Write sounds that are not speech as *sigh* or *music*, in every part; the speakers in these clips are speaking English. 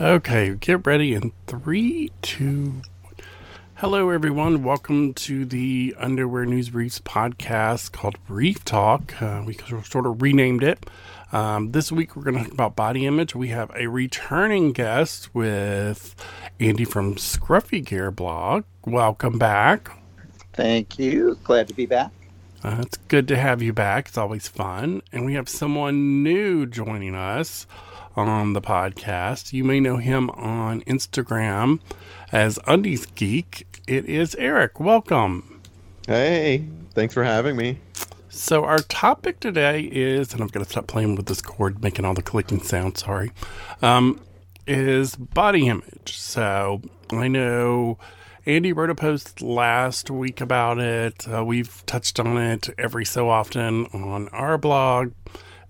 Okay, get ready in three, two. Hello, everyone. Welcome to the Underwear News Briefs podcast called Brief Talk. Uh, we sort of renamed it. Um, this week, we're going to talk about body image. We have a returning guest with Andy from Scruffy Gear blog. Welcome back. Thank you. Glad to be back. Uh, it's good to have you back. It's always fun. And we have someone new joining us on the podcast. You may know him on Instagram as Undies Geek. It is Erik. Welcome. Hey, thanks for having me. So, our topic today is, and I'm going to stop playing with this cord, making all the clicking sounds, sorry, um, is body image. So, I know Andy wrote a post last week about it. Uh, we've touched on it every so often on our blog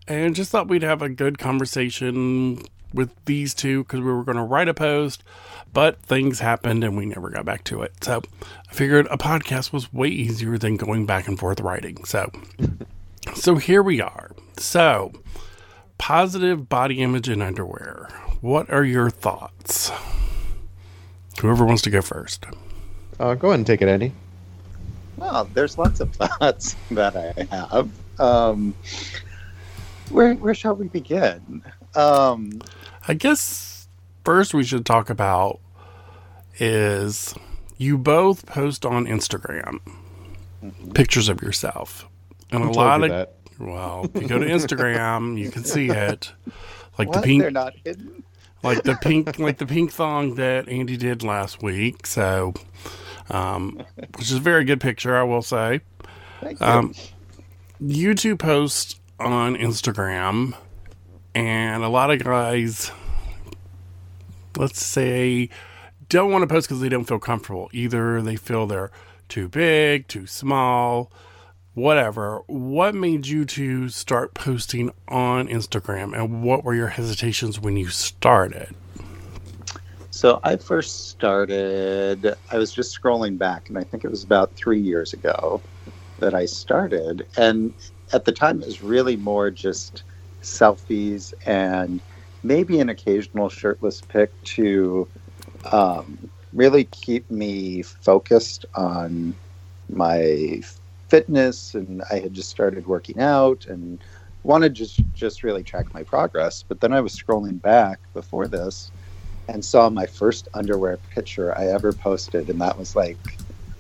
and just thought we'd have a good conversation with these two because we were going to write a post, but things happened and we never got back to it. So I figured a podcast was way easier than going back and forth writing. So, *laughs* so here we are. So, positive body image in underwear. What are your thoughts? Whoever wants to go first. Uh, go ahead and take it, Andy. Well, there's lots of *laughs* thoughts that I have. Um, where where shall we begin? Um, I guess first we should talk about is you both post on Instagram mm-hmm. pictures of yourself, and Who a lot of that? well, if you go to Instagram, you can see it, like what? the pink. They're not hidden. Like the pink, *laughs* like the pink thong that Andy did last week. So, um, which is a very good picture, I will say. Thank you. Um, you two post on Instagram, and a lot of guys, let's say, don't want to post because they don't feel comfortable. Either they feel they're too big, too small, whatever. What made you to start posting on Instagram, and what were your hesitations when you started? So I first started, I was just scrolling back, and I think it was about three years ago that I started. And at the time it was really more just selfies and maybe an occasional shirtless pic to um, really keep me focused on my fitness. And i had just started working out and wanted to just just really track my progress. But then i was scrolling back before this and saw my first underwear picture i ever posted. And that was like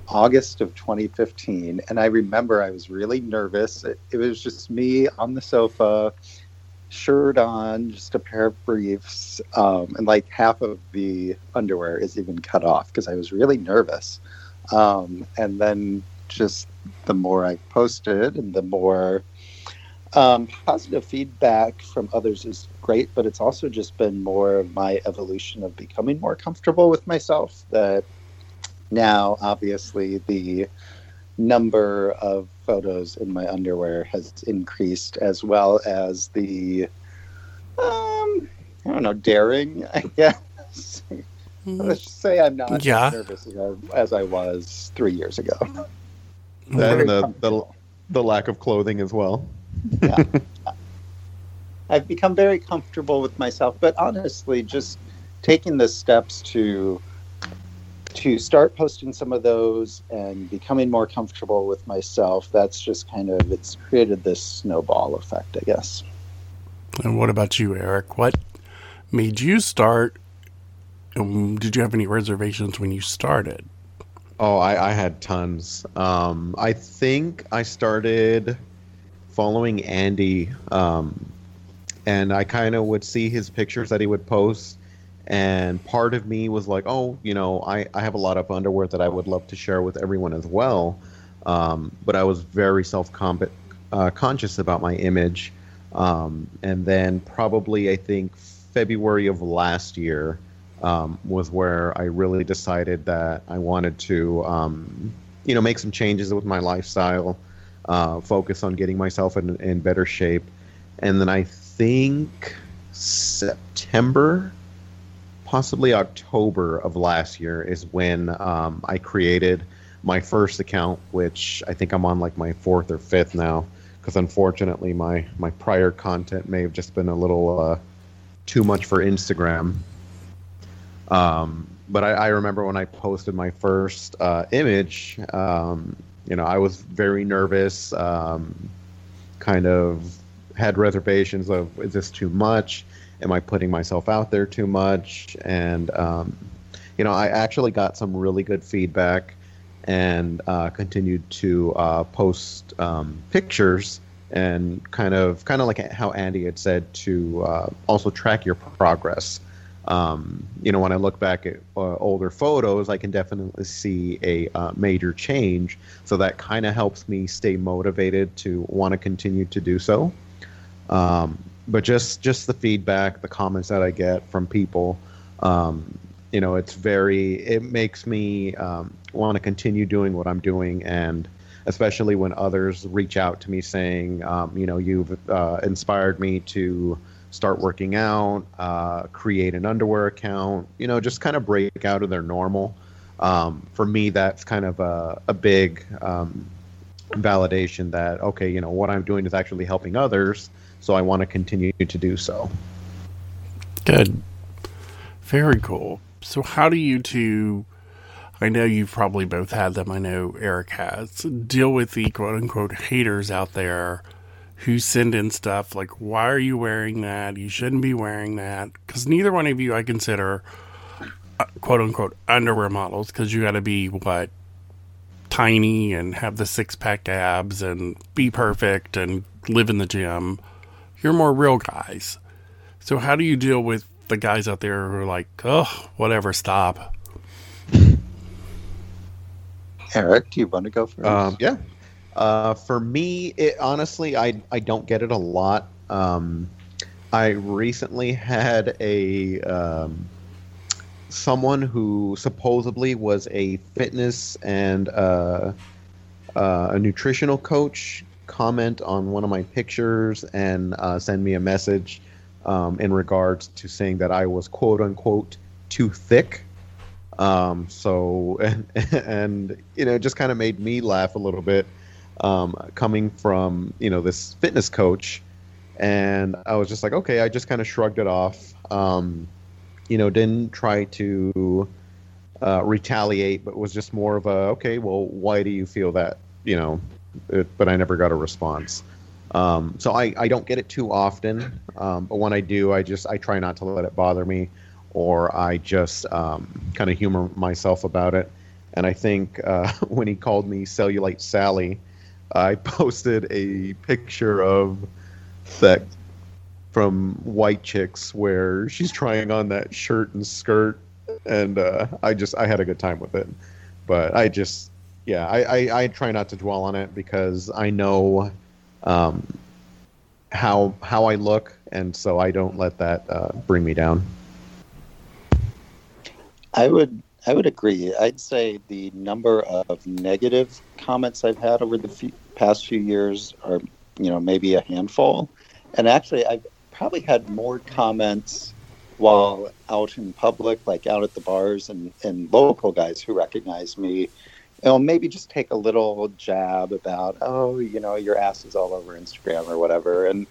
August of 2015. And I remember I was really nervous. It, it, was just me on the sofa, shirt on, just a pair of briefs. Um, and like half of the underwear is even cut off because I was really nervous. Um, and then just the more I posted and the more um, positive feedback from others is great, but it's also just been more of my evolution of becoming more comfortable with myself that now, obviously, the number of photos in my underwear has increased, as well as the, um, I don't know, daring, *laughs* I guess. Mm-hmm. Let's just say I'm not yeah. as nervous as I, as I was three years ago. And the, the, the lack of clothing as well. yeah. *laughs* I've become very comfortable with myself, but honestly, just taking the steps to to start posting some of those and becoming more comfortable with myself that's just kind of it's created this snowball effect i guess. And what about you erik? What made you start? Um, did you have any reservations when you started? Oh i, I had tons. Um, i think i started following andy um, and i kind of would see his pictures that he would post and part of me was like oh you know i, I have a lot of underwear that i would love to share with everyone as well. Um, but i was very self uh, conscious about my image. Um, and then probably i think february of last year um, was where i really decided that i wanted to um, you know make some changes with my lifestyle uh, focus on getting myself in, in better shape. And then i think september possibly October of last year is when um, I created my first account, which I think I'm on like my fourth or fifth now, because unfortunately my my prior content may have just been a little uh, too much for Instagram. Um, but I, I, remember when I posted my first uh, image, um, you know, I was very nervous, um, kind of had reservations of is this too much? Am I putting myself out there too much? And um, you know, I actually got some really good feedback and uh, continued to uh, post um, pictures and kind of kind of like how Andy had said to uh, also track your progress. Um, you know, when I look back at uh, older photos, I can definitely see a uh, major change. So that kind of helps me stay motivated to want to continue to do so. Um, but just just the feedback, the comments that I get from people, um, you know, it's very it makes me um, want to continue doing what I'm doing, and especially when others reach out to me saying, um, you know, you've uh, inspired me to start working out, uh, create an underwear account, you know, just kind of break out of their normal. Um, for me, that's kind of a, a big um, validation that, okay, you know, what I'm doing is actually helping others. So I want to continue to do so. Good. Very cool. So, how do you two I know you've probably both had them. I know Erik has. Deal with the quote unquote haters out there who send in stuff like, why are you wearing that? You shouldn't be wearing that. Because neither one of you I consider uh, quote unquote underwear models because you got to be what? Tiny and have the six pack abs and be perfect and live in the gym. You're more real guys. So, how do you deal with the guys out there who are like, oh, whatever, stop? Erik, do you want to go first? Um, yeah. Uh, for me, it, honestly, I I don't get it a lot. Um, I recently had a um, someone who supposedly was a fitness and uh, uh, a nutritional coach comment on one of my pictures and uh, send me a message um, in regards to saying that I was quote unquote too thick. Um, so *laughs* and, and you know, just kind of made me laugh a little bit, um, coming from you know this fitness coach, and I was just like, okay, I just kind of shrugged it off. Um, you know, didn't try to uh, retaliate, but was just more of a okay, well, why do you feel that? You know, it, but I never got a response. Um, so I, I don't get it too often, um, but when I do, I just I try not to let it bother me or I just um, kind of humor myself about it. And I think uh, *laughs* when he called me Cellulite Sally, I *laughs* posted a picture of that from White Chicks where she's trying on that shirt and skirt, and uh, I just I had a good time with it. But I just yeah I, I, I try not to dwell on it because I know um, how how I look, and so I don't let that uh, bring me down. I would I would agree. I'd say the number of negative comments I've had over the few, past few years are, you know, maybe a handful. And actually, I've probably had more comments while out in public, like out at the bars and, and local guys who recognize me. You know, maybe just take a little jab about, oh, you know, your ass is all over Instagram or whatever. And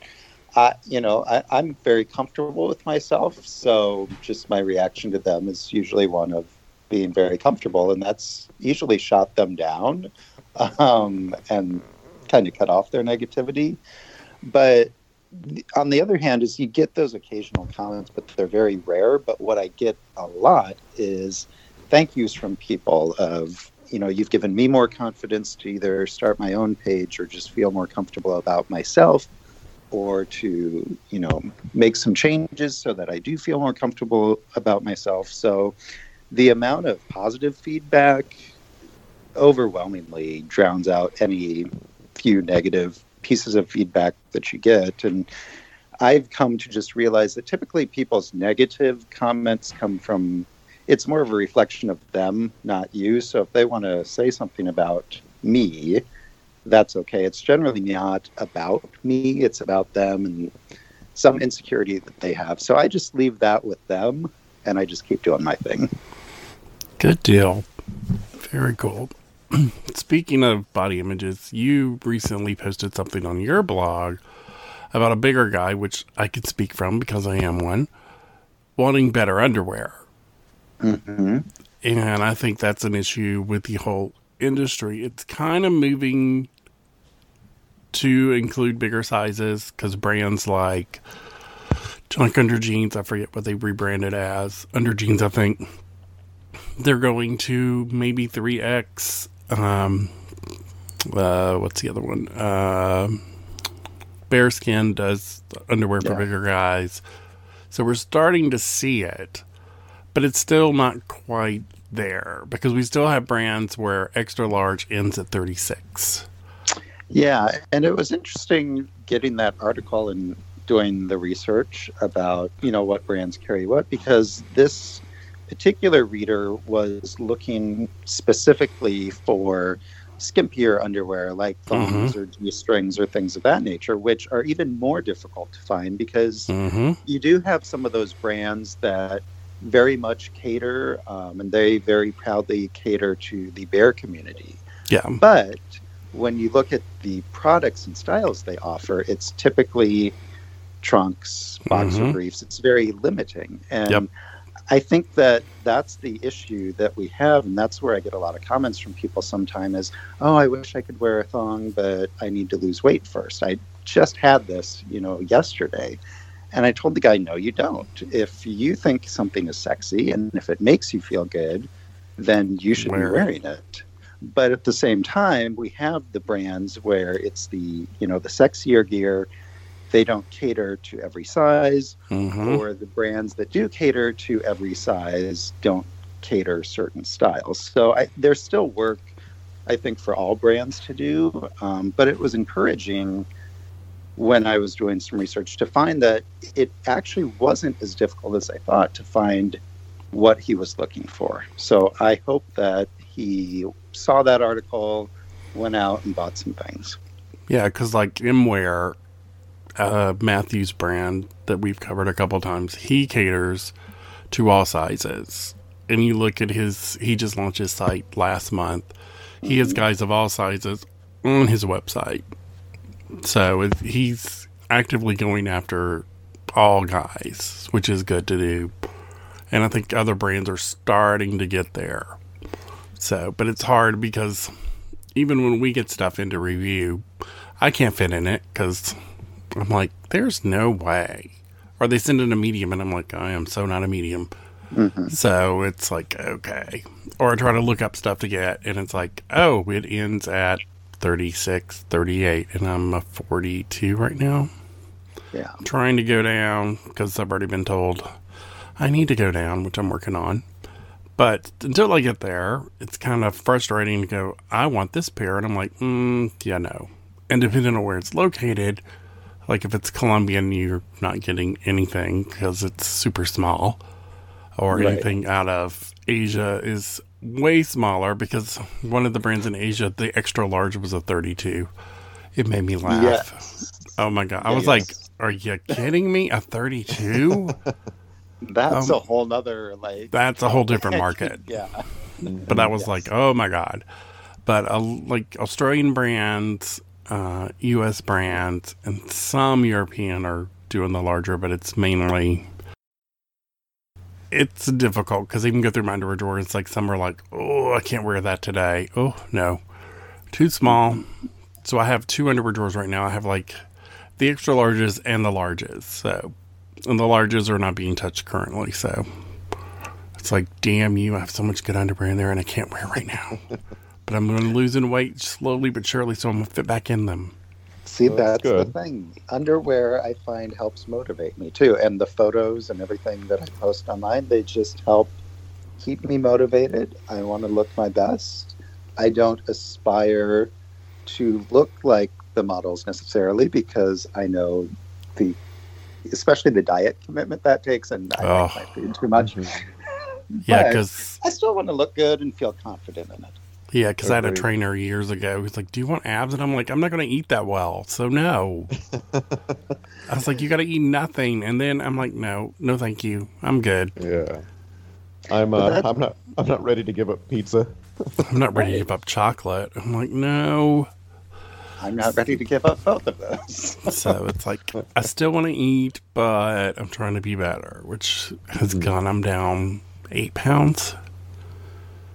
I, you know, I, I'm very comfortable with myself, so just my reaction to them is usually one of being very comfortable, and that's usually shot them down um, and kind of cut off their negativity. But on the other hand, is you get those occasional comments, but they're very rare. But what I get a lot is thank yous from people of you know you've given me more confidence to either start my own page or just feel more comfortable about myself or to you know make some changes so that I do feel more comfortable about myself. So the amount of positive feedback overwhelmingly drowns out any few negative pieces of feedback that you get and I've come to just realize that typically people's negative comments come from it's more of a reflection of them, not you. So if they want to say something about me, that's okay. It's generally not about me, it's about them and some insecurity that they have. So I just leave that with them and I just keep doing my thing. Good deal. Very cool. *clears throat* Speaking of body images, you recently posted something on your blog about a bigger guy, which I can speak from because I am one, wanting better underwear. Hmm And I think that's an issue with the whole industry. It's kind of moving to include bigger sizes because brands like like Under Jeans, I forget what they rebranded as. Under Jeans, I think they're going to maybe 3X. Um, uh, what's the other one? Uh, Bearskin does underwear for Yeah. bigger guys. So we're starting to see it, but it's still not quite there because we still have brands where extra large ends at 36. Yeah, and it was interesting getting that article and doing the research about you know what brands carry what because this particular reader was looking specifically for skimpier underwear like thongs or g-strings or things of that nature which are even more difficult to find because Mm-hmm. you do have some of those brands that very much cater um, and they very proudly cater to the bear community Yeah. but when you look at the products and styles they offer, it's typically trunks, boxer Mhm. briefs. It's very limiting. And Yep. I think that that's the issue that we have. And that's where I get a lot of comments from people sometimes is, oh, I wish I could wear a thong, but I need to lose weight first. I just had this, you know, yesterday. And I told the guy, no, you don't. If you think something is sexy and if it makes you feel good, then you should Wear be it. wearing it but at the same time we have the brands where it's the you know the sexier gear they don't cater to every size Mm-hmm. or the brands that do cater to every size don't cater certain styles so I, there's still work i think for all brands to do um, but it was encouraging when i was doing some research to find that it actually wasn't as difficult as i thought to find what he was looking for so i hope that he saw that article went out and bought some things Yeah, because like Imwear, uh, Matthews brand that we've covered a couple times, he caters to all sizes. And you look at his, he just launched his site last month. He has guys of all sizes on his website. So he's actively going after all guys, which is good to do. And I think other brands are starting to get there. So, but it's hard because even when we get stuff into review, I can't fit in it because I'm like, there's no way. Or they send in a medium, and I'm like, I am so not a medium. Mm-hmm. So it's like, okay. Or I try to look up stuff to get, and it's like, oh, it ends at 36, 38, and I'm a 42 right now. yeah I'm trying to go down because I've already been told I need to go down, which I'm working on. But until I get there, it's kind of frustrating to go, I want this pair. And I'm like, mm, yeah, no. And depending on where it's located, like if it's Colombian, you're not getting anything because it's super small. Or Right. anything out of Asia is way smaller because one of the brands in Asia, the extra large was a 32. It made me laugh. yes Oh my god! I was yes. like, "Are you kidding me? A 32? *laughs* that's Um, a whole nother like That's a whole different *laughs* market." yeah But that was Yes. like, "Oh my god!" But uh, like Australian brands, uh, U.S. brands, and some European are doing the larger, but it's mainly. It's difficult because even go through my underwear drawer. It's like some are like, "Oh, I can't wear that today." Oh no, too small. So I have two underwear drawers right now. I have like the extra larges and the larges. So, and the larges are not being touched currently. So it's like, damn you, I have so much good underwear in there and I can't wear right now. *laughs* but I'm going to losing weight slowly but surely, so I'm to fit back in them. See, Well, that's that's, the thing. Underwear, I find, helps motivate me too. And the photos and everything that I post online, they just help keep me motivated. I want to look my best. I don't aspire to look like the models necessarily because I know the, especially the diet commitment that takes, and I Oh. like my food too much. Mm-hmm. *laughs* Yeah, because I still want to look good and feel confident in it. Yeah, because I had a trainer years ago. He's like, "Do you want abs?" And I'm like, "I'm not going to eat that well, so no." *laughs* I was like, "You got to eat nothing," and then I'm like, "No, no, thank you, I'm good. Yeah. I'm uh, that- I'm not I'm not ready to give up pizza. I'm not ready to *laughs* give up chocolate." I'm like, "No." I'm not ready to give up both of those. *laughs* So it's like I still want to eat, but I'm trying to be better, which has gone. I'm down eight pounds.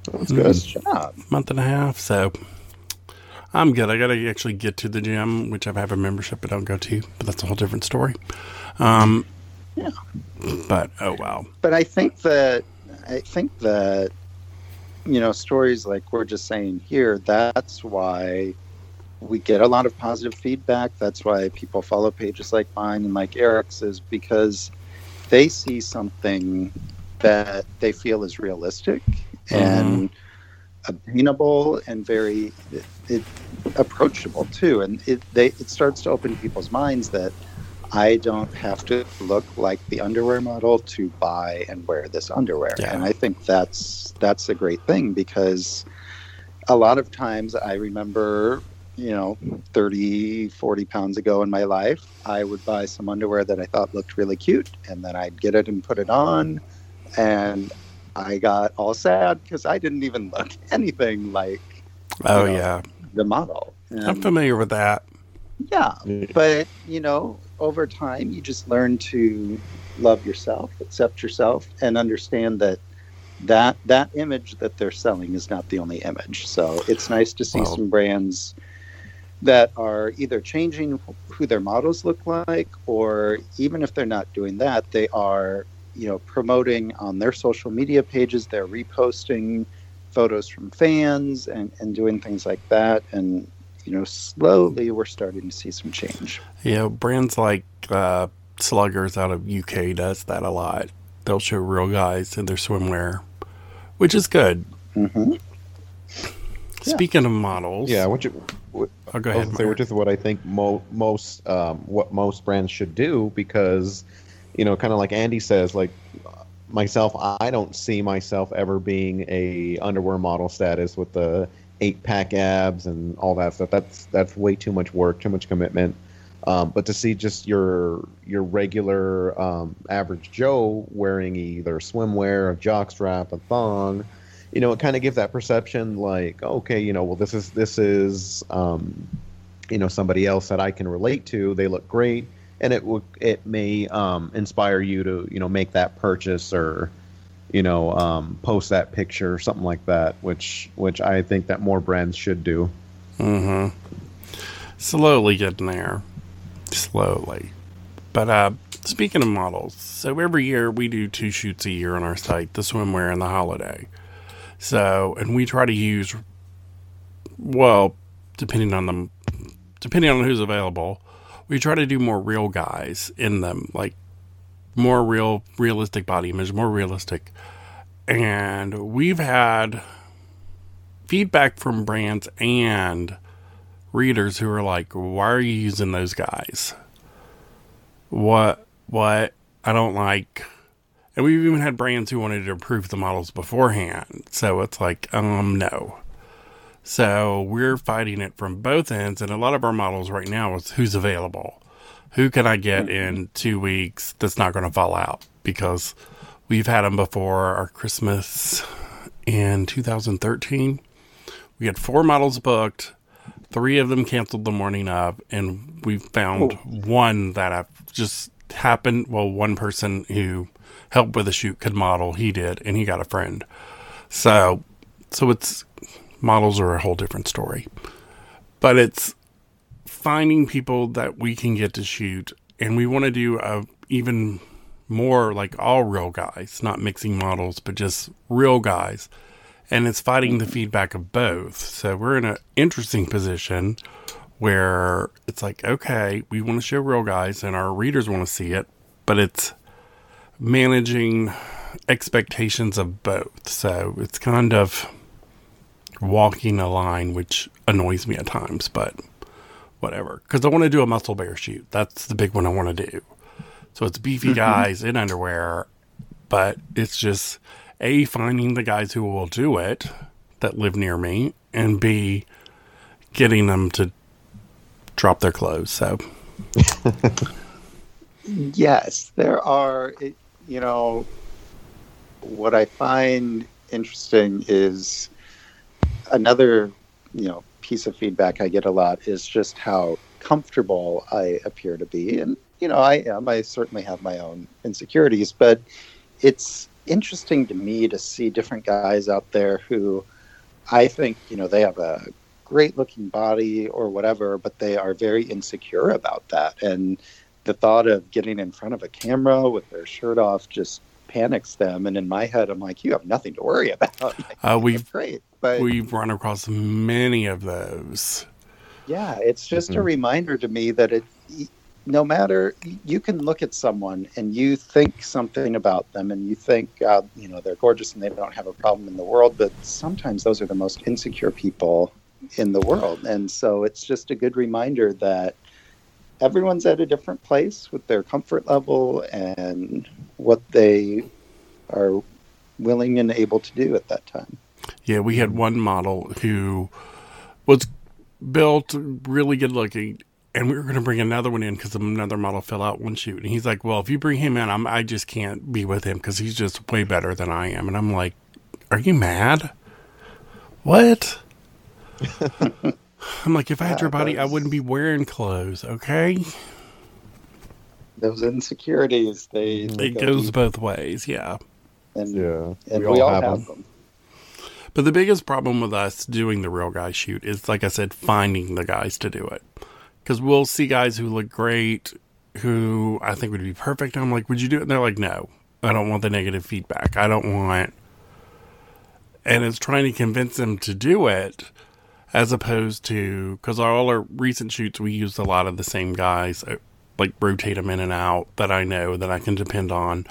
Good. Job. month and a half. So I'm good. I got to actually get to the gym, which I have a membership but I don't go to, but that's a whole different story. Um, Yeah. But oh wow. But I think that I think that you know stories like we're just saying here. That's why we get a lot of positive feedback. That's why people follow pages like mine and like Erik's is because they see something that they feel is realistic Mm-hmm. and obtainable and very it, it, approachable too. And it they it starts to open people's minds that I don't have to look like the underwear model to buy and wear this underwear. Yeah. And I think that's that's a great thing because a lot of times I remember, you know, 30, 40 pounds ago in my life, I would buy some underwear that I thought looked really cute and then I'd get it and put it on and I got all sad because I didn't even look *laughs* anything like Oh know, yeah. the model. I'm familiar with that. yeah, but you know, over time, you just learn to love yourself, accept yourself, and understand that that that image that they're selling is not the only image. So it's nice to see some brands that are either changing who their models look like, or even if they're not doing that, they are you know promoting on their social media pages. They're reposting photos from fans and, and doing things like that and you know slowly we're starting to see some change Yeah, brands like uh, Sluggers out of UK does that a lot. They'll show real guys in their swimwear, which is good. hmm Yeah. Speaking of models, Yeah, which what, Oh, go I was ahead, gonna say, which is what I think mo- most um, what most brands should do because you know, kind of like Andy says, like myself, I don't see myself ever being a underwear model status with the eight pack abs and all that stuff. That's that's way too much work, too much commitment. Um, but to see just your your regular um, average Joe wearing either swimwear, a jockstrap, a thong, you know, it kind of gives that perception like, okay, you know, well, this is this is, um, you know, somebody else that I can relate to. They look great, and it will it may um, inspire you to you know make that purchase or you know um, post that picture or something like that, which which I think that more brands should do. Mm-hmm. Slowly getting there. Slowly. But uh speaking of models, so every year we do two shoots a year on our site, the swimwear and the holiday. So and we try to use well, depending on them depending on who's available, we try to do more real guys in them, like more real realistic body image, more realistic. And we've had feedback from brands and readers who are like, "Why are you using those guys? What? What? I don't like." And we've even had brands who wanted to approve the models beforehand. So it's like, um, no. So we're fighting it from both ends, and a lot of our models right now is who's available. Who can I get mm-hmm. in two weeks that's not going to fall out? Because we've had them before our Christmas in 2013. We had four models booked. Three of them canceled the morning of, and we found one that I just happened. Well, one person who helped with the shoot could model. He did, and he got a friend. So, so it's models are a whole different story, but it's finding people that we can get to shoot, and we want to do a even more like all real guys, not mixing models, but just real guys and it's fighting the feedback of both. So we're in an interesting position where it's like, okay, we want to show real guys and our readers want to see it, but it's managing expectations of both. So it's kind of walking a line, which annoys me at times, but whatever. Because I want to do a muscle bear shoot. That's the big one I want to do. So it's beefy mm-hmm. guys in underwear, but it's just a finding the guys who will do it that live near me, and b getting them to drop their clothes. So *laughs* yes there are you know what i find interesting is another you know piece of feedback i get a lot is just how comfortable i appear to be and you know i am i certainly have my own insecurities but it's interesting to me to see different guys out there who I think, you know, they have a great looking body or whatever, but they are very insecure about that. And the thought of getting in front of a camera with their shirt off just panics them. And in my head, I'm like, you have nothing to worry about. *laughs* Like, Uh, we've great. But we've run across many of those. yeah, it's just a Mhm. reminder to me that it, no matter, you can look at someone and you think something about them and you think, uh, you know, they're gorgeous and they don't have a problem in the world, but sometimes those are the most insecure people in the world. And so it's just a good reminder that everyone's at a different place with their comfort level and what they are willing and able to do at that time. Yeah, we had one model who was built really good looking, and we were going to bring another one in because another model fell out one shoot. And he's like, "Well, if you bring him in, I'm, I just can't be with him because he's just way better than I am." And I'm like, "Are you mad? What?" *laughs* I'm like, if I had your body, I wouldn't be wearing clothes. Okay, Those insecurities, they, mm-hmm. they it go goes deep, both ways. Yeah. and, Yeah, and we, all, have, them. But the biggest problem with us doing the real guy shoot is, like I said, finding the guys to do it. Because we'll see guys who look great, who I think would be perfect. I'm like, would you do it? And they're like, no, I don't want the negative feedback. I don't want. And it's trying to convince them to do it as opposed to, because all our recent shoots, we used a lot of the same guys, uh, like rotate them in and out that I know that I can depend on.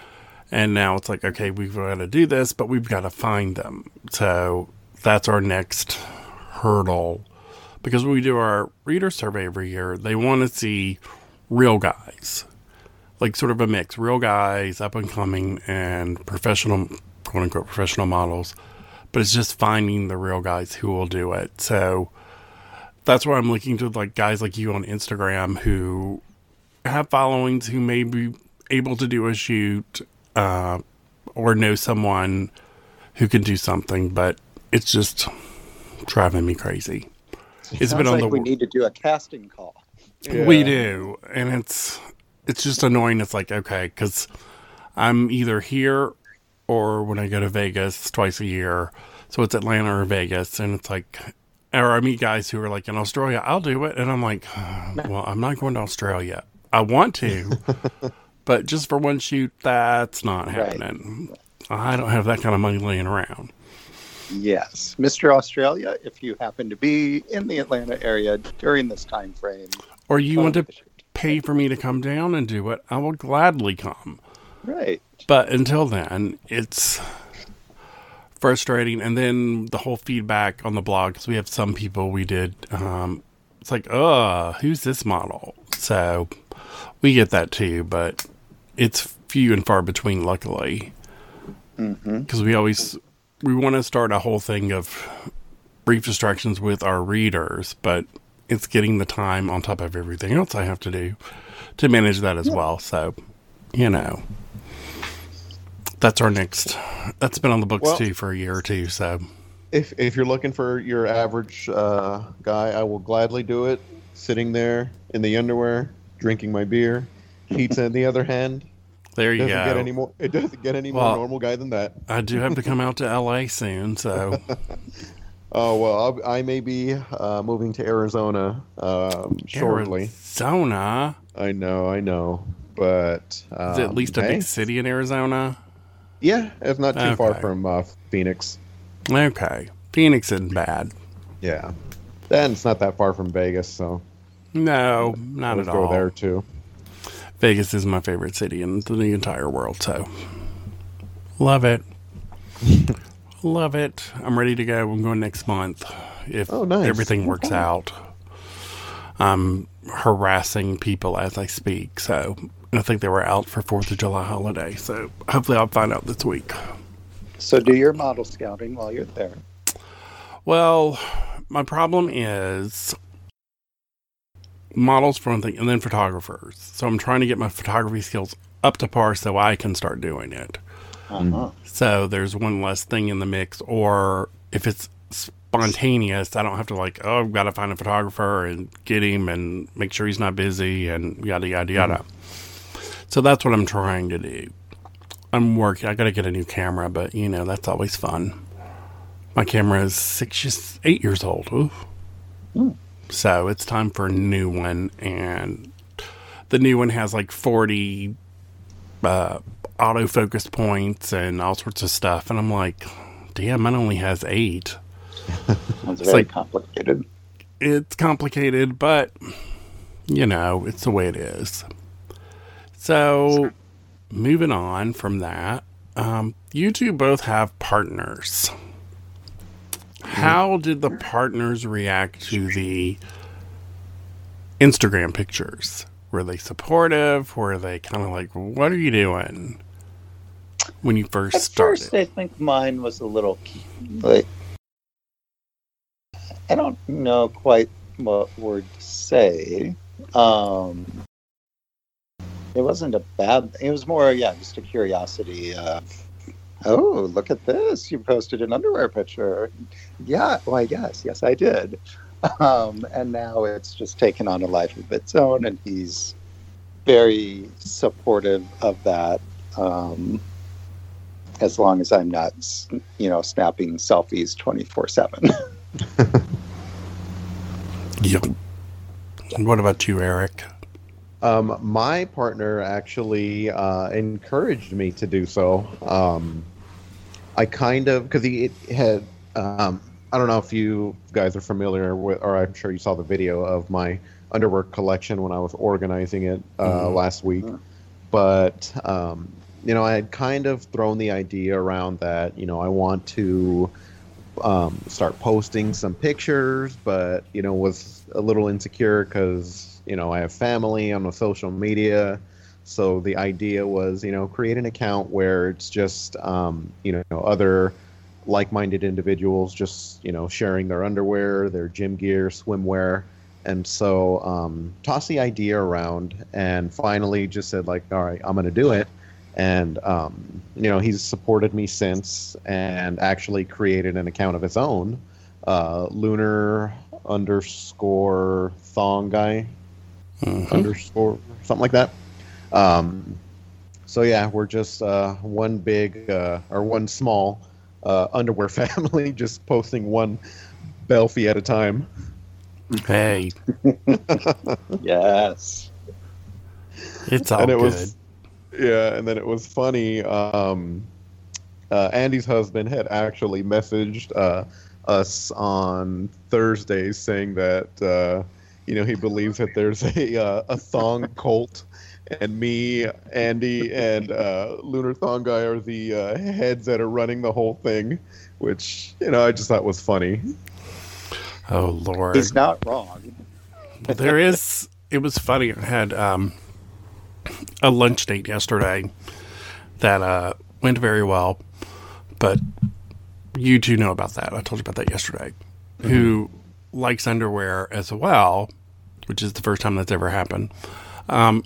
And now it's like, okay, we've got to do this, but we've got to find them. So that's our next hurdle. Because when we do our reader survey every year, they want to see real guys, like sort of a mix real guys, up and coming, and professional, quote unquote, professional models. But it's just finding the real guys who will do it. So that's why I'm looking to like guys like you on Instagram who have followings who may be able to do a shoot uh, or know someone who can do something, but it's just driving me crazy. It has been on like the we need to do a casting call. we do, and it's it's just annoying. It's like okay, because I'm either here or when I go to Vegas twice a year, so it's Atlanta or Vegas, and it's like, or I meet guys who are like in Australia, I'll do it, and I'm like, well, I'm not going to Australia. I want to, *laughs* but just for one shoot, that's not Right. happening. I don't have that kind of money laying around. Yes, Mr. Australia, if you happen to be in the Atlanta area during this time frame, Or you want to phone the shoot. pay for me to come down and do it, I will gladly come. right? But until then, it's frustrating. And then the whole feedback on the blog, because we have some people we did, um, it's like, uh, who's this model? So we get that too, but it's few and far between, luckily. Mm-hmm. Because we always, we want to start a whole thing of brief distractions with our readers, but it's getting the time on top of everything else I have to do to manage that as well. So, you know that's our next that's been on the books Well- too for a year or two so If if you're looking for your average uh, guy, I will gladly do it. Sitting there in the underwear, drinking my beer. Pizza in the other hand. there you Doesn't go get any more. It doesn't get any Well- more normal guy than that. i do have to come out to la soon so *laughs* Oh well, I'll, I may be uh, moving to Arizona um, shortly. arizona I know, I know, but um, is it at least a hey, big city in arizona Yeah, it's not too far from uh, Phoenix. okay phoenix isn't bad Yeah, and it's not that far from Vegas, so no not let's at go all there too. Vegas is my favorite city in the entire world so. Love it. *laughs* Love it. I'm ready to go. I'm going next month if Oh, nice. everything works out. I'm harassing people as i speak so i think they were out for fourth of july holiday so hopefully i'll find out this week. So do your model scouting while you're there. well my problem is models for one thing and then photographers so i'm trying to get my photography skills up to par so i can start doing it Uh-huh. So there's one less thing in the mix, or if it's spontaneous, I don't have to like, oh, I've got to find a photographer and get him and make sure he's not busy and yada yada yada. So that's what I'm trying to do. I'm working. I got to get a new camera, but you know that's always fun. My camera is six, eight years old. Ooh. Hmm. So it's time for a new one, and the new one has like 40 uh, autofocus points and all sorts of stuff. And I'm like, damn, mine only has eight. It's It's very like- complicated. It's complicated, but you know, it's the way it is. So, moving on from that, um, you two both have partners. How did the partners react to the Instagram pictures? Were they supportive? Were they kind of like, "What are you doing?" When you first At started, first, I think mine was a little like I don't know quite what word to say. Um, it wasn't a bad. It was more, yeah, just a curiosity. Of, oh, look at this! You posted an underwear picture. Yeah, why? Yes, yes, I did. Um, and now it's just taken on a life of its own, and he's very supportive of that. Um, as long as I'm not, you know, snapping selfies 24 7. *laughs* yep. And what about you, Erik? Um, my partner actually uh, encouraged me to do so. Um, I kind of because he it had. Um, I don't know if you guys are familiar with, or I'm sure you saw the video of my underwear collection when I was organizing it uh, Mhm. last week. But um, you know, I had kind of thrown the idea around that you know I want to um, start posting some pictures, but you know was a little insecure because you know I have family on the social media. So the idea was, you know, create an account where it's just, um, you know, other like-minded individuals just, you know, sharing their underwear, their gym gear, swimwear, and so um, tossed the idea around, and finally just said like, all right, I'm going to do it. And um, you know, he's supported me since, and actually created an account of his own, uh, Lunar underscore Thong Guy Mhm. underscore something like that. Um, so yeah, we're just uh, one big uh, or one small uh, underwear *laughs* family, just posting one belfie at a time. Hey, *laughs* yes. it's all and it good. was yeah, and then it was funny. Um, uh, Andy's husband had actually messaged uh, us on Thursday saying that uh, you know he believes that there's a uh, a thong cult, and me, Andy, and uh, Lunar Thong Guy are the uh, heads that are running the whole thing, which you know I just thought was funny. oh Lord. He's not wrong. Well, there is. It was funny. I had um, a lunch date yesterday that uh, went very well, but you two know about that. I told you about that yesterday. Who likes underwear as well, which is the first time that's ever happened. Um,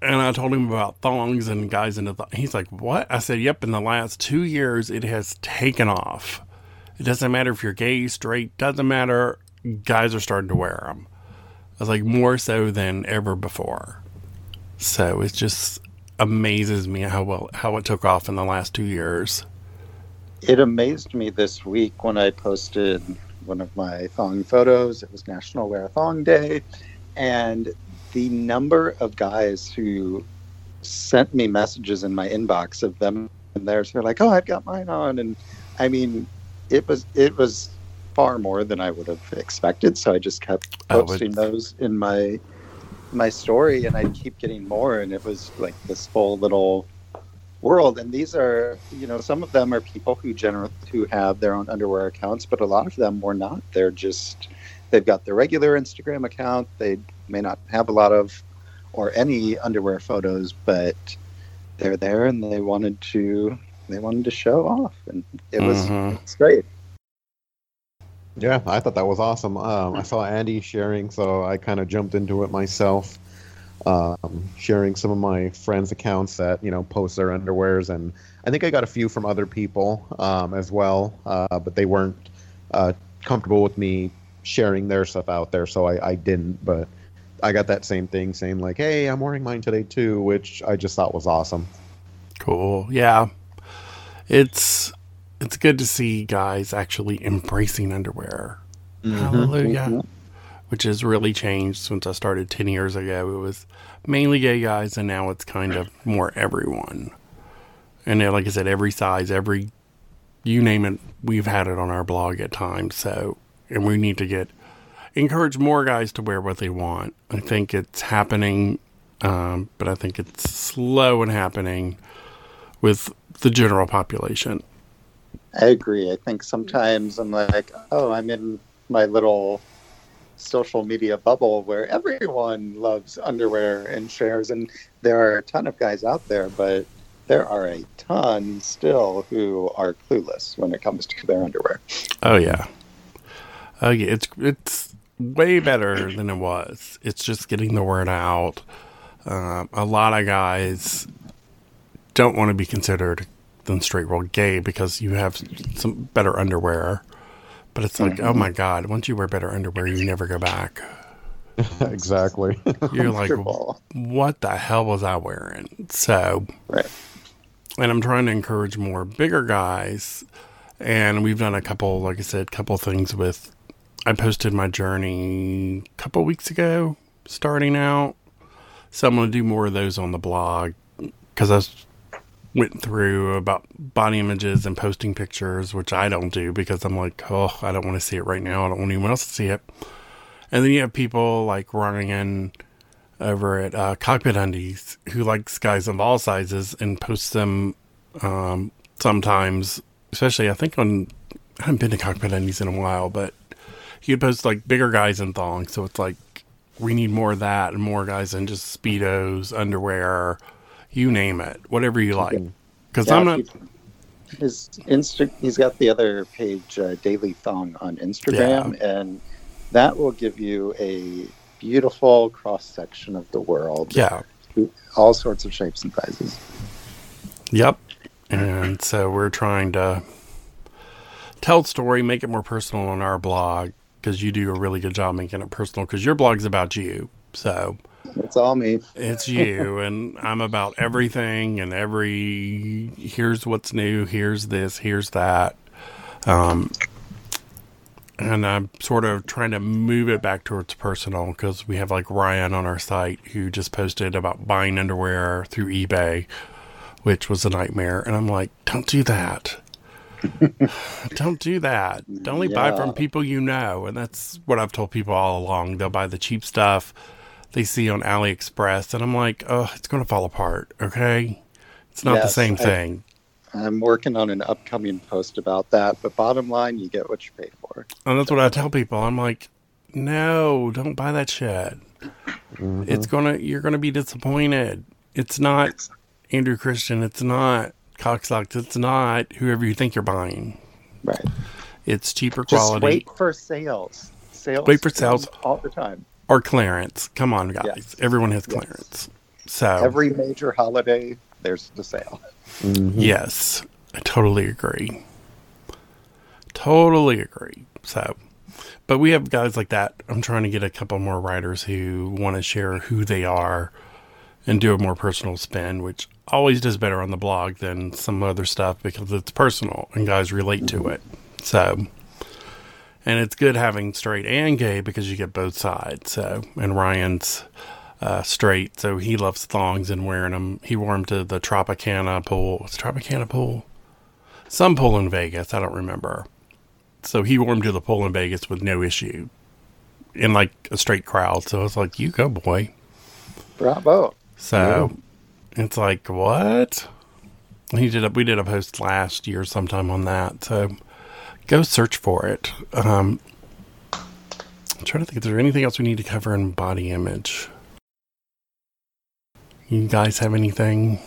and I told him about thongs and guys into th- he's like, "What?" I said, "Yep." In the last two years, it has taken off. It doesn't matter if you're gay, straight, doesn't matter. Guys are starting to wear them. I was like, more so than ever before. So it just amazes me how well how it took off in the last two years. It amazed me this week when I posted one of my thong photos. It was National Wear Thong Day. And the number of guys who sent me messages in my inbox of them and theirs, they're like, oh, I've got mine on. And I mean, it was, it was far more than I would have expected. So I just kept posting those in my, my story and I'd keep getting more. And it was like this whole little world and these are you know some of them are people who generally who have their own underwear accounts but a lot of them were not they're just they've got their regular instagram account they may not have a lot of or any underwear photos but they're there and they wanted to they wanted to show off and it was Mhm. it's great Yeah, I thought that was awesome. Um, I saw Andy sharing, so I kind of jumped into it myself, um, sharing some of my friends' accounts that you know post their underwears, and I think I got a few from other people um, as well, uh, but they weren't uh, comfortable with me sharing their stuff out there, so I, I didn't. But I got that same thing saying like, "Hey, I'm wearing mine today too," which I just thought was awesome. Cool. Yeah. It's it's good to see guys actually embracing underwear. Hallelujah. Mhm. Which has really changed since I started 10 years ago. It was mainly gay guys, and now it's kind of more everyone. And then, like I said, every size, every, you name it, we've had it on our blog at times. So, and we need to get, encourage more guys to wear what they want. I think it's happening, um, but I think it's slow in happening with the general population. I agree. I think sometimes I'm like, oh, I'm in my little social media bubble where everyone loves underwear and shares, and there are a ton of guys out there, but there are a ton still who are clueless when it comes to their underwear. Oh yeah. Oh yeah. It's it's way better than it was. It's just getting the word out. Um, a lot of guys don't want to be considered than straight world gay because you have some better underwear. But it's like, oh my god! Once you wear better underwear, you never go back. *laughs* exactly. *laughs* You're like, what the hell was I wearing? So Right. and I'm trying to encourage more bigger guys. And we've done a couple, like I said, couple things with. I posted my journey a couple weeks ago, starting out. So I'm going to do more of those on the blog because I went through about body images and posting pictures, which I don't do because I'm like, oh, I don't want to see it right now. I don't want anyone else to see it. And then you have people like Ryan over at uh, Cockpit Undies who likes guys of all sizes and posts them um, sometimes, especially I think on I haven't been to Cockpit Undies in a while, but he would post like bigger guys in thongs. So it's like we need more of that and more guys in just speedos, underwear, you name it, whatever you like. Because Yeah, I'm not. his Insta. He's got the other page, uh, Daily Thong, on Instagram, and that will give you a beautiful cross section of the world. Yeah. all sorts of shapes and sizes. Yep. And so we're trying to tell the story, make it more personal on our blog because you do a really good job making it personal because your blog's about you. So It's all me. it's you, *laughs* and I'm about everything and every here's what's new, here's this, here's that. Um, and I'm sort of trying to move it back towards personal because we have like Ryan on our site who just posted about buying underwear through eBay, which was a nightmare. And I'm like, don't do that. Don't do that. Only buy from people you know. And that's what I've told people all along. They'll buy the cheap stuff they see on AliExpress. And I'm like, oh, it's going to fall apart. Okay. It's not the same I- thing. I'm working on an upcoming post about that, but bottom line, you get what you pay for. And that's what I tell people. I'm like, no, don't buy that shit. Mm-hmm. It's gonna, you're gonna be disappointed. It's not Andrew Christian. It's not Cocksox. It's not whoever you think you're buying. Right. It's cheaper quality. Just quality wait for sales. Sales. Wait for sales. all the time. or clearance. Come on, guys. Yes. Everyone has Yes. clearance. So Every major holiday, there's the sale. Mm-hmm. Yes, I totally agree. Totally agree. So, but we have guys like that. I'm trying to get a couple more writers who want to share who they are and do a more personal spin, which always does better on the blog than some other stuff because it's personal and guys relate to it. So, and it's good having straight and gay because you get both sides. So, and Ryan's uh, straight, so he loves thongs and wearing them. He wore them to the Tropicana pool. Was it Tropicana pool? Some pool in Vegas. I don't remember. So he wore them to the pool in Vegas with no issue, in like a straight crowd. So I was like, "You go, boy." Bravo. So it's like what? He did a we did a post last year sometime on that. So go search for it. Um, I'm trying to think if there's anything else we need to cover in body image. You guys have anything?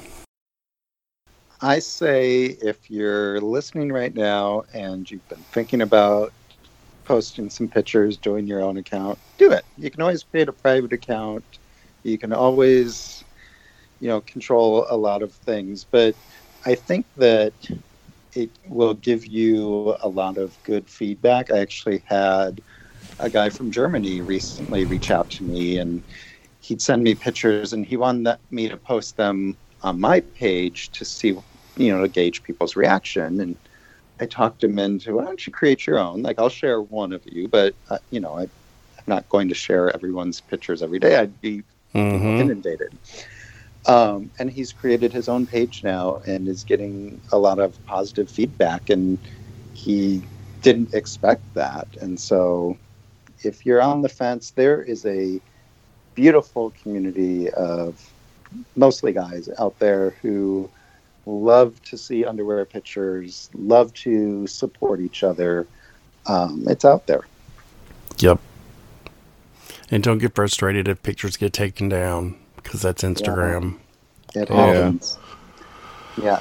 I say if you're listening right now and you've been thinking about posting some pictures, doing your own account, do it. You can always create a private account. You can always, you know, control a lot of things. But I think that it will give you a lot of good feedback. I actually had a guy from Germany recently reach out to me and he'd send me pictures and he wanted me to post them on my page to see, you know, to gauge people's reaction. And I talked him into, why don't you create your own? Like, I'll share one of you, but, uh, you know, I, I'm not going to share everyone's pictures every day. I'd be Mm-hmm. inundated. Um, and he's created his own page now and is getting a lot of positive feedback. And he didn't expect that. And so, if you're on the fence, there is a beautiful community of mostly guys out there who love to see underwear pictures, love to support each other. Um, it's out there. Yep. And don't get frustrated if pictures get taken down because that's Instagram. It Yeah. happens. Yeah.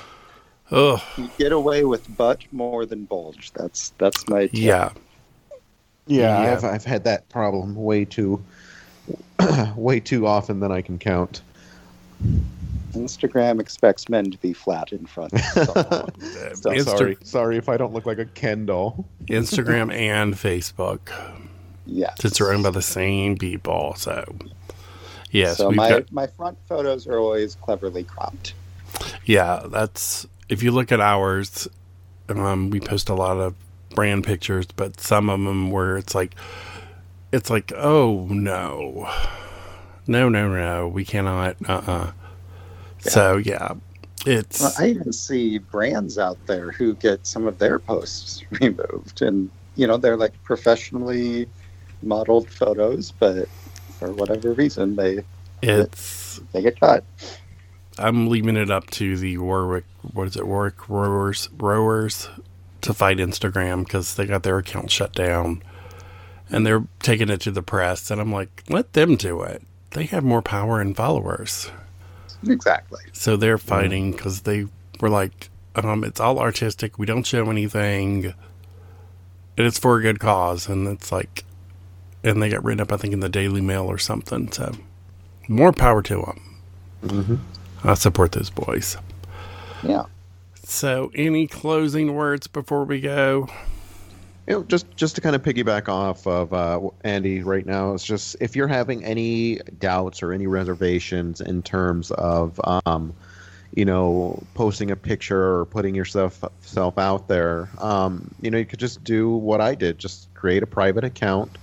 Oh, You get away with butt more than bulge. That's that's my tip. yeah. Yeah, Yeah. I've I've had that problem way too *clears throat* way too often than I can count. Instagram expects men to be flat in front. So, *laughs* *laughs* So Insta- sorry, sorry if I don't look like a Ken doll. Instagram *laughs* and Facebook, yes. since they're owned by the same people. So, yes, so my got. my front photos are always cleverly cropped. Yeah, that's if you look at ours, um, we post a lot of brand pictures, but some of them where it's like, it's like, oh no, no, no, no, we cannot. Uh, uh So yeah, it's Well, I even see brands out there who get some of their posts *laughs* removed, and you know they're like professionally modeled photos, but for whatever reason they it's. they get cut. I'm leaving it up to the Warwick. What is it? Warwick rowers rowers to fight Instagram because they got their account shut down, and they're taking it to the press. And I'm like, let them do it. They have more power and followers. Exactly. So they're fighting because they were like, um, it's all artistic. We don't show anything. And it's for a good cause. And it's like, and they got written up, I think, in the Daily Mail or something. So more power to them. Mm-hmm. I support those boys. Yeah. So, any closing words before we go? You know, just just to kind of piggyback off of uh, Andy right now, it's just if you're having any doubts or any reservations in terms of, um, you know, posting a picture or putting yourself self out there, um, you know, you could just do what I did, just create a private account,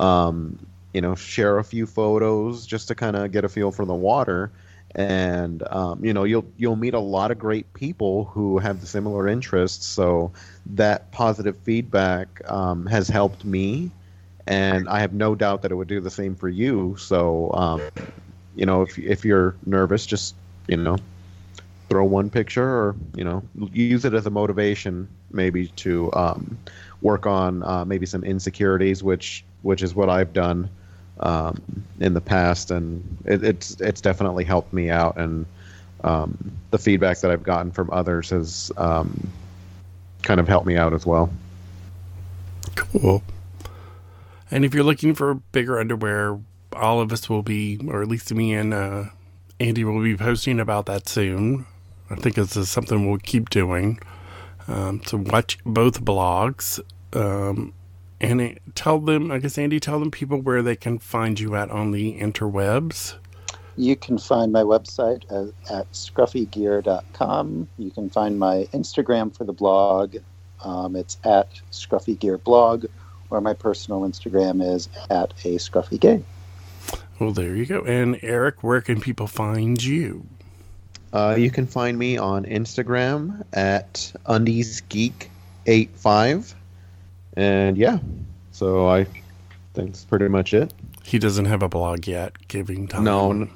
um, you know, share a few photos just to kind of get a feel for the water. And um, you know you'll you'll meet a lot of great people who have similar interests. So that positive feedback um, has helped me, and I have no doubt that it would do the same for you. So, um, you know, if if you're nervous, just you know, throw one picture, or you know, use it as a motivation, maybe to um, work on uh, maybe some insecurities, which which is what I've done um, in the past, and it, it's it's definitely helped me out, and um, the feedback that I've gotten from others has um, kind of helped me out as well. Cool. And if you're looking for bigger underwear, all of us will be, or at least me and uh, Andy will be posting about that soon. I think this is something we'll keep doing. Um, so watch both blogs. Um, and it, tell them, I guess, Andy, tell them people where they can find you at on the interwebs. You can find my website at, at scruffygear.com. You can find my Instagram for the blog. Um, it's at scruffygearblog, or my personal Instagram is at a scruffygay. Well, there you go. And Erik, where can people find you? Uh, you can find me on Instagram at undiesgeek85. And yeah, so I think that's pretty much it. He doesn't have a blog yet, giving time. No, n-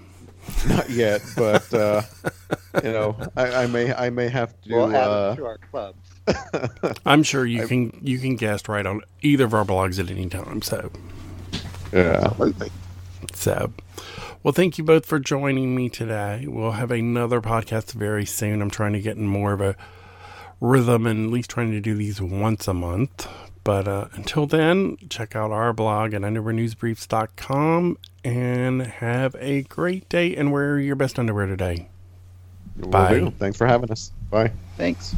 not yet, but uh, *laughs* you know, I, I may I may have to. We'll add uh, to our club. *laughs* I'm sure you can you can guest right on either of our blogs at any time. So yeah. Absolutely. so well thank you both for joining me today. We'll have another podcast very soon. I'm trying to get in more of a rhythm and at least trying to do these once a month. But uh, until then, check out our blog at underwearnewsbriefs.com and have a great day and wear your best underwear today. Will Bye. do. Thanks for having us. Bye. Thanks.